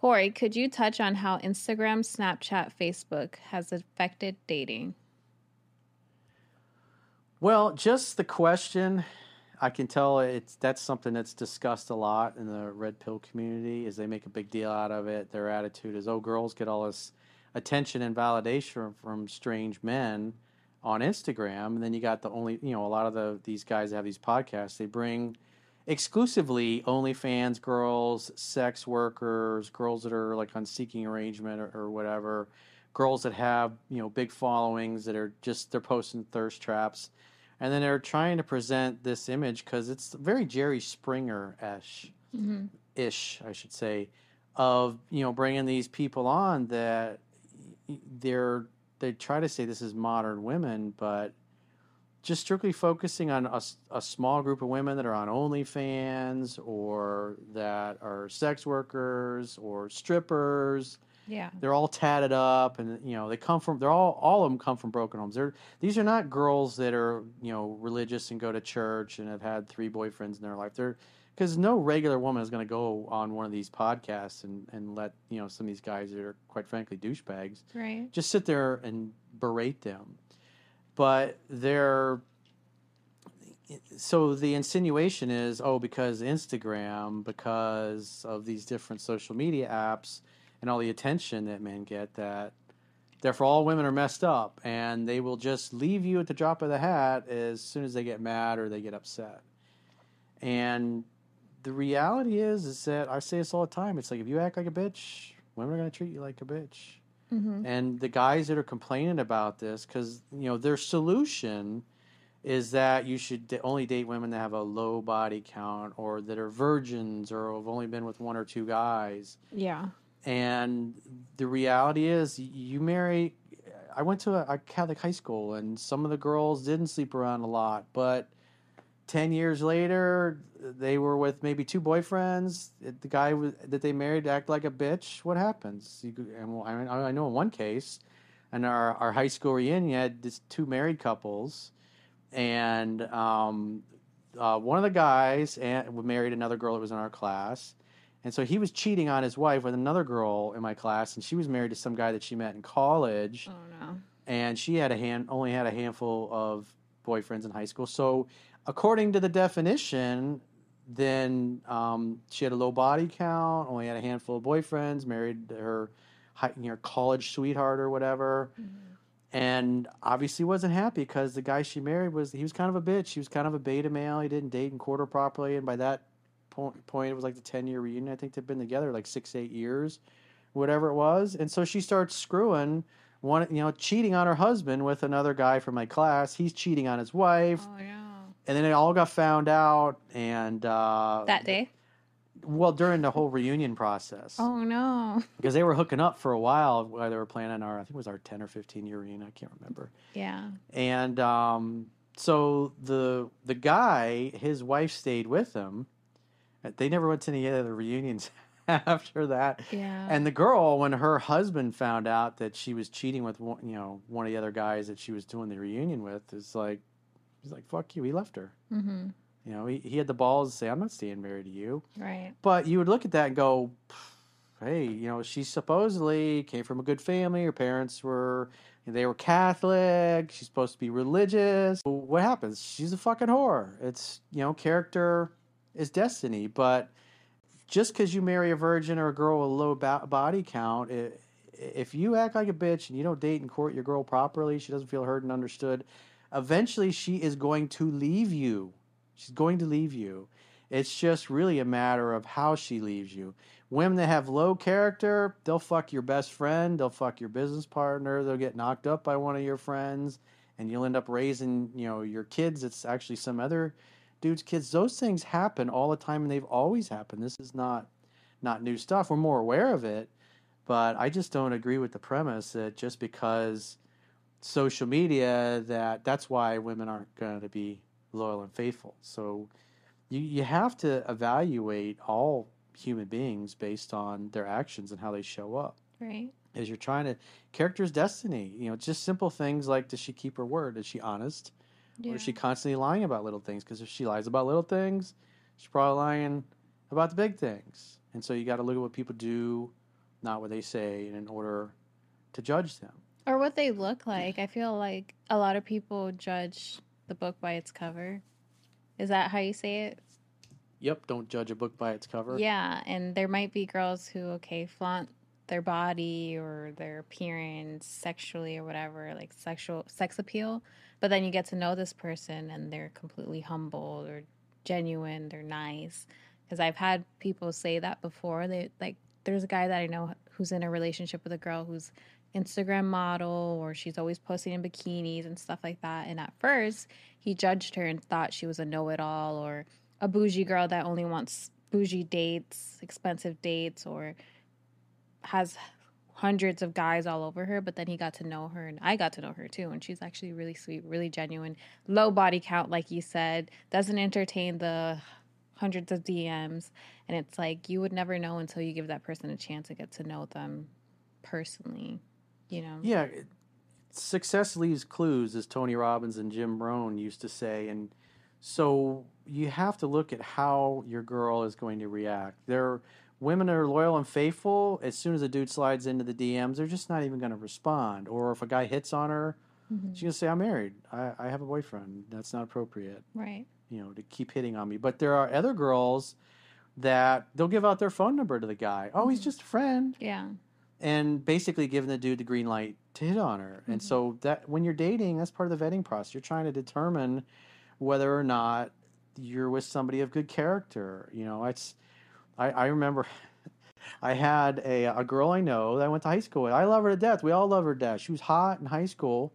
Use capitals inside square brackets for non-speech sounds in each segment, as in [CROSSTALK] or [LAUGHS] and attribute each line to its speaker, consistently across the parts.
Speaker 1: Corey, could you touch on how Instagram, Snapchat, Facebook has affected dating?
Speaker 2: Well, just the question, I can tell it's that's something that's discussed a lot in the red pill community. Is they make a big deal out of it. Their attitude is, "Oh, girls get all this attention and validation from strange men on Instagram," and then you got the only, you know, a lot of the these guys that have these podcasts. They bring exclusively OnlyFans girls, sex workers, girls that are like on seeking arrangement or, or whatever, girls that have you know big followings that are just they're posting thirst traps and then they're trying to present this image because it's very Jerry Springer ish, mm-hmm. ish, I should say, of you know bringing these people on that they're they try to say this is modern women, but just strictly focusing on a, a small group of women that are on OnlyFans or that are sex workers or strippers
Speaker 1: yeah.
Speaker 2: They're all tatted up and you know, they come from they're all all of them come from broken homes. They're these are not girls that are, you know, religious and go to church and have had three boyfriends in their life. They're because no regular woman is going to go on one of these podcasts and, and let you know some of these guys that are quite frankly douchebags
Speaker 1: right
Speaker 2: just sit there and berate them but they're so the insinuation is oh because instagram because of these different social media apps and all the attention that men get that therefore all women are messed up and they will just leave you at the drop of the hat as soon as they get mad or they get upset. And the reality is is that i say this all the time. It's like if you act like a bitch women are going to treat you like a bitch mm-hmm. and the guys that are complaining about this because you know their solution is that you should only date women that have a low body count or that are virgins or have only been with one or two guys
Speaker 1: yeah
Speaker 2: and the reality is, you marry. I went to a, a Catholic high school, and some of the girls didn't sleep around a lot, but 10 years later they were with maybe two boyfriends. The guy that they married act like a bitch. What happens? You, and I, know in one case. In our, our high school reunion had this two married couples. And um, uh, one of the guys and, married another girl that was in our class. And so he was cheating on his wife with another girl in my class, and she was married to some guy that she met in college.
Speaker 1: Oh no!
Speaker 2: And she had a hand only had a handful of boyfriends in high school. So, according to the definition, then um, she had a low body count, only had a handful of boyfriends, married her, know, college sweetheart or whatever. Mm-hmm. And obviously wasn't happy because the guy she married was he was kind of a bitch. He was kind of a beta male. He didn't date and court her properly, and by that point, point it was like the 10 year reunion. I think they've been together like six, eight years, whatever it was. And so she starts screwing one, you know, cheating on her husband with another guy from my class. He's cheating on his wife.
Speaker 1: Oh, yeah.
Speaker 2: And then it all got found out. And uh,
Speaker 1: that day?
Speaker 2: Well, during the whole reunion process.
Speaker 1: Oh, no.
Speaker 2: Because they were hooking up for a while while they were planning our, I think it was our 10 or 15 year reunion. I can't remember.
Speaker 1: Yeah.
Speaker 2: And um, so the the guy, his wife stayed with him they never went to any other reunions [LAUGHS] [LAUGHS] after that.
Speaker 1: Yeah.
Speaker 2: And the girl, when her husband found out that she was cheating with one, you know, one of the other guys that she was doing the reunion with, is like, he's like, "Fuck you." He left her.
Speaker 1: Mm-hmm.
Speaker 2: You know, he, he had the balls to say, "I'm not staying married to you."
Speaker 1: Right.
Speaker 2: But you would look at that and go, "Hey, you know, she supposedly came from a good family. Her parents were." They were Catholic. She's supposed to be religious. What happens? She's a fucking whore. It's, you know, character is destiny. But just because you marry a virgin or a girl with a low body count, it, if you act like a bitch and you don't date and court your girl properly, she doesn't feel heard and understood. Eventually, she is going to leave you. She's going to leave you. It's just really a matter of how she leaves you. Women that have low character, they'll fuck your best friend, they'll fuck your business partner, they'll get knocked up by one of your friends, and you'll end up raising, you know, your kids. It's actually some other dudes, kids, those things happen all the time and they've always happened. This is not not new stuff. We're more aware of it, but I just don't agree with the premise that just because social media that that's why women aren't going to be loyal and faithful. So you you have to evaluate all human beings based on their actions and how they show up.
Speaker 1: Right.
Speaker 2: As you're trying to character's destiny, you know, just simple things like does she keep her word? Is she honest? Yeah. Or is she constantly lying about little things? Because if she lies about little things, she's probably lying about the big things. And so you got to look at what people do not what they say, in order to judge them.
Speaker 1: Or what they look like. I feel like a lot of people judge the book by its cover. Is that how you say it?
Speaker 2: Yep, don't judge a book by its cover.
Speaker 1: Yeah, and there might be girls who okay flaunt their body or their appearance sexually or whatever, like sexual sex appeal, but then you get to know this person and they're completely humble or genuine, they're nice. Because I've had people say that before. They like there's a guy that I know who's in a relationship with a girl who's Instagram model or she's always posting in bikinis and stuff like that. And at first, he judged her and thought she was a know it all or a bougie girl that only wants bougie dates, expensive dates, or has hundreds of guys all over her. But then he got to know her, and I got to know her too. And she's actually really sweet, really genuine, low body count, like you said, doesn't entertain the hundreds of DMs. And it's like you would never know until you give that person a chance to get to know them personally, you know?
Speaker 2: Yeah, success leaves clues, as Tony Robbins and Jim Rohn used to say, and so you have to look at how your girl is going to react. There, women are loyal and faithful. As soon as a dude slides into the DMs, they're just not even going to respond. Or if a guy hits on her,
Speaker 1: Mhm.
Speaker 2: she's going to say, "I'm married. I, I have a boyfriend. That's not appropriate."
Speaker 1: Right.
Speaker 2: You know, to keep hitting on me. But there are other girls that they'll give out their phone number to the guy. Oh, he's
Speaker 1: Mhm.
Speaker 2: just a friend
Speaker 1: Yeah.
Speaker 2: and basically giving the dude the green light to hit on her. And
Speaker 1: Mhm.
Speaker 2: so that when you're dating, that's part of the vetting process. You're trying to determine whether or not you're with somebody of good character. You know, it's I, I remember [LAUGHS] I had a a girl I know that I went to high school with. I love her to death. We all love her to death. She was hot in high school.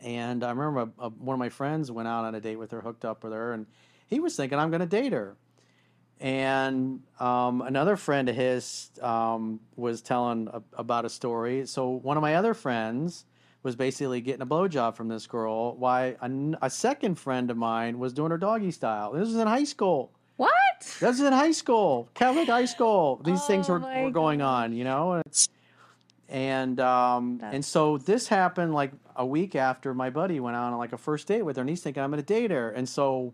Speaker 2: And I remember a, a, one of my friends went out on a date with her, hooked up with her, and he was thinking I'm going to date her. And um, another friend of his um, was telling a, about a story. So one of my other friends was basically getting a blowjob from this girl. Why a, second friend of mine was doing her doggy style. This was in high school.
Speaker 1: What?
Speaker 2: This was in high school, Catholic high school. These things
Speaker 1: Oh
Speaker 2: were, were going
Speaker 1: God.
Speaker 2: on, you know. And it's- and um, and so this happened like a week after my buddy went on like a first date with her, and he's thinking I'm going to date her. And so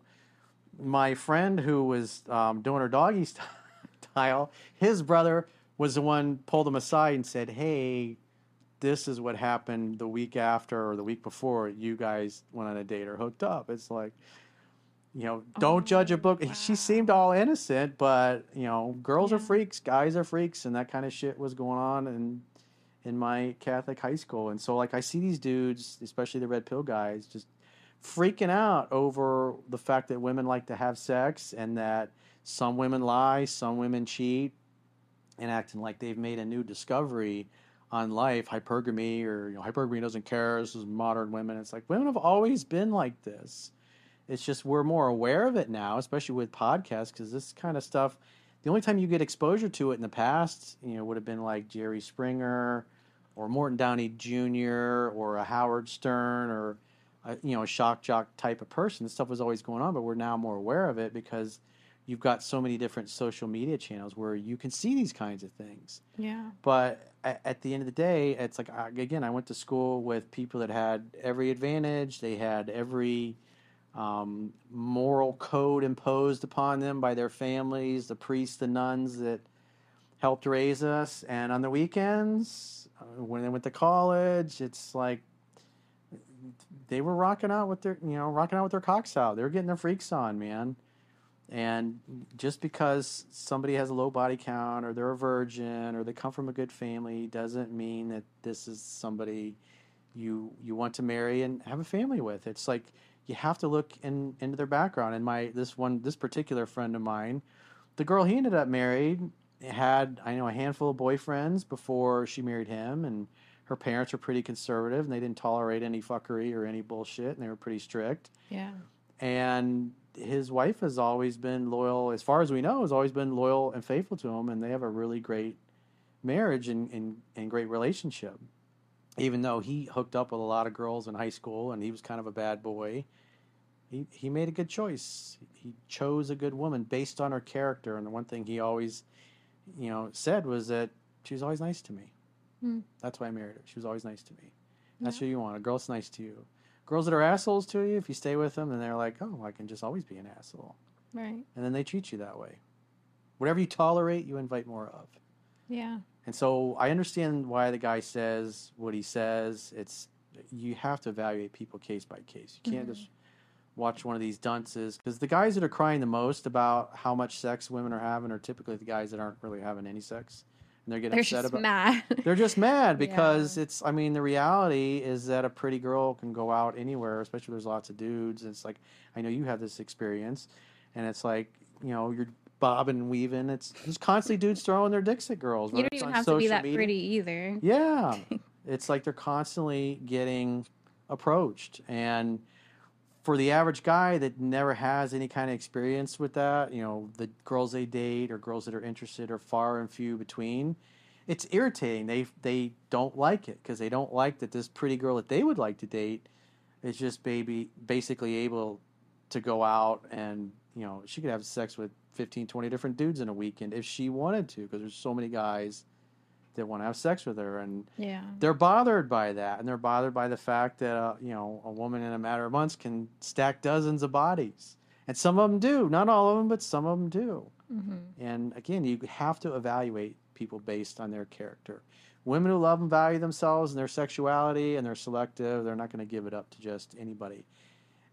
Speaker 2: my friend who was um, doing her doggy [LAUGHS] style, his brother was the one pulled him aside and said, "Hey, this is what happened the week after or the week before you guys went on a date or hooked up." It's like, you know, don't judge a
Speaker 1: Oh,
Speaker 2: book. She seemed all innocent, but you know, girls are freaks, guys are freaks, and that kind of shit was going on in in my Catholic high school. And so, like, I see these dudes, especially the red pill guys, just freaking out over the fact that women like to have sex and that some women lie, some women cheat, and acting like they've made a new discovery on life, hypergamy, or you know, hypergamy doesn't care. This is modern women. It's like women have always been like this. It's just we're more aware of it now, especially with podcasts, because this kind of stuff. The only time you get exposure to it in the past, you know, would have been like Jerry Springer, or Morton Downey Jr., or a Howard Stern, or a, you know, a shock jock type of person. This stuff was always going on, but we're now more aware of it because you've got so many different social media channels where you can see these kinds of things.
Speaker 1: Yeah.
Speaker 2: But at, at the end of the day, it's like again, I went to school with people that had every advantage. They had every um, moral code imposed upon them by their families, the priests, the nuns that helped raise us. And on the weekends, uh, when they went to college, it's like they were rocking out with their, you know, rocking out with their cocks out. They were getting their freaks on, man. And just because somebody has a low body count or they're a virgin or they come from a good family doesn't mean that this is somebody you you want to marry and have a family with. It's like you have to look in, into their background. And my this one this particular friend of mine, the girl he ended up married had I know a handful of boyfriends before she married him and her parents were pretty conservative and they didn't tolerate any fuckery or any bullshit and they were pretty strict
Speaker 1: Yeah.
Speaker 2: and his wife has always been loyal as far as we know has always been loyal and faithful to him and they have a really great marriage and, and, and great relationship even though he hooked up with a lot of girls in high school and he was kind of a bad boy he, he made a good choice he chose a good woman based on her character and the one thing he always you know said was that she was always nice to me
Speaker 1: Hmm.
Speaker 2: that's why i married her she was always nice to me that's
Speaker 1: Yeah.
Speaker 2: who you want a girl that's nice to you girls that are assholes to you, if you stay with them, then they're like, oh, I can just always be an asshole.
Speaker 1: Right.
Speaker 2: And then they treat you that way. Whatever you tolerate, you invite more of.
Speaker 1: Yeah.
Speaker 2: And so I understand why the guy says what he says. It's you have to evaluate people case by case. You can't
Speaker 1: Mhm.
Speaker 2: just watch one of these dunces because the guys that are crying the most about how much sex women are having are typically the guys that aren't really having any sex, and they're getting
Speaker 1: They're
Speaker 2: upset
Speaker 1: just
Speaker 2: about.
Speaker 1: mad. [LAUGHS]
Speaker 2: They're just mad because
Speaker 1: Yeah.
Speaker 2: it's. I mean, the reality is that a pretty girl can go out anywhere, especially if there's lots of dudes. And it's like I know you have this experience, and it's like you know you're bobbing and weaving. It's just constantly dudes throwing their dicks at girls.
Speaker 1: you don't
Speaker 2: it's
Speaker 1: even have to be that
Speaker 2: media.
Speaker 1: pretty either.
Speaker 2: Yeah. [LAUGHS] it's like they're constantly getting approached. And for the average guy that never has any kind of experience with that, you know, the girls they date or girls that are interested are far and few between. It's irritating. They they don't like it because they don't like that this pretty girl that they would like to date is just baby basically able to go out and you know she could have sex with 15 20 different dudes in a weekend if she wanted to because there's so many guys that want to have sex with her and
Speaker 1: Yeah.
Speaker 2: they're bothered by that and they're bothered by the fact that uh, you know a woman in a matter of months can stack dozens of bodies and some of them do not all of them but some of them do.
Speaker 1: Hmm
Speaker 2: and again you have to evaluate people based on their character. Women who love and value themselves and their sexuality and they're selective they're not going to give it up to just anybody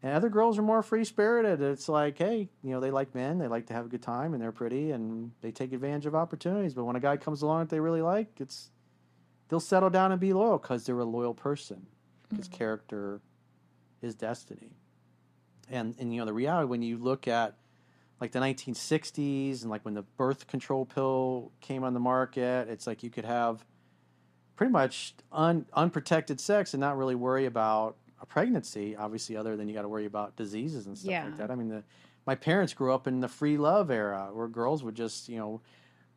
Speaker 2: and other girls are more free spirited it's like hey you know they like men they like to have a good time and they're pretty and they take advantage of opportunities. But when a guy comes along that they really like it's they'll settle down and be loyal because they're a loyal person because
Speaker 1: Mhm.
Speaker 2: character is destiny. And and you know the reality when you look at like the 1960s and like when the birth control pill came on the market it's like you could have pretty much un, unprotected sex and not really worry about a pregnancy obviously other than you got to worry about diseases and stuff
Speaker 1: Yeah.
Speaker 2: like that i mean the my parents grew up in the free love era where girls would just you know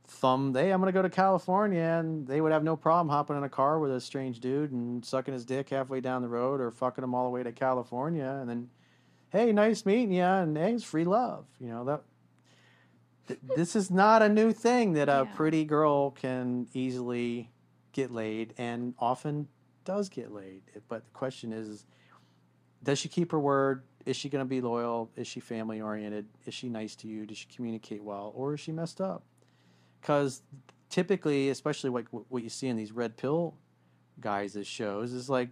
Speaker 2: thumb hey i'm going to go to california and they would have no problem hopping in a car with a strange dude and sucking his dick halfway down the road or fucking him all the way to california and then hey nice meeting you and hey it's free love you know that th- this is not a new thing that a
Speaker 1: Yeah.
Speaker 2: pretty girl can easily get laid and often does get laid but the question is does she keep her word? Is she going to be loyal? Is she family oriented? Is she nice to you? Does she communicate well? Or is she messed up? Because typically especially like what you see in these red pill guys shows is like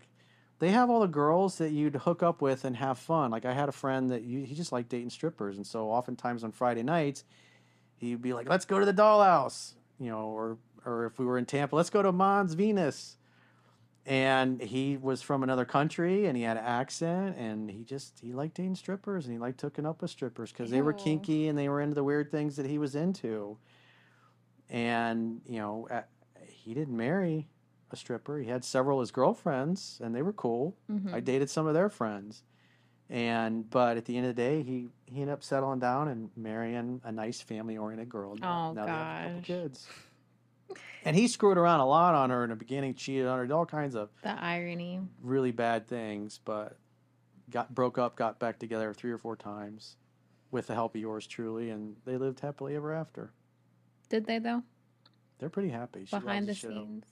Speaker 2: they have all the girls that you'd hook up with and have fun. Like i had a friend that you, he just liked dating strippers and so oftentimes on friday nights he'd be like let's go to the dollhouse you know or or if we were in tampa let's go to mons venus and he was from another country and he had an accent and he just he liked dating strippers and he liked hooking up with strippers because they were kinky and they were into the weird things that he was into. And you know uh, he didn't marry a stripper. He had several of his girlfriends and they were cool.
Speaker 1: Hmm
Speaker 2: i dated some of their friends. And but at the end of the day he he ended up settling down and marrying a nice family oriented girl now,
Speaker 1: Oh,
Speaker 2: now they have a couple kids and he screwed around a lot on her in the beginning cheated on her did all kinds of
Speaker 1: The irony.
Speaker 2: really bad things, but got broke up, got back together three or four times with the help of yours truly, and they lived happily ever after.
Speaker 1: Did they though?
Speaker 2: They're pretty happy. She
Speaker 1: Behind the
Speaker 2: show.
Speaker 1: scenes.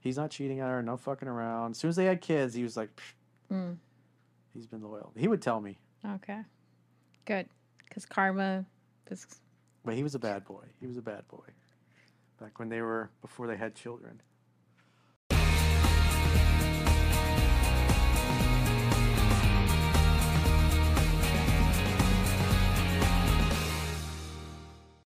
Speaker 2: He's not cheating on her, no fucking around. As soon as they had kids, he was like,
Speaker 1: Mm.
Speaker 2: he's been loyal. He would tell me,
Speaker 1: Okay. Good. Because karma.
Speaker 2: But he was a bad boy. He was a bad boy. Back when they were before they had children.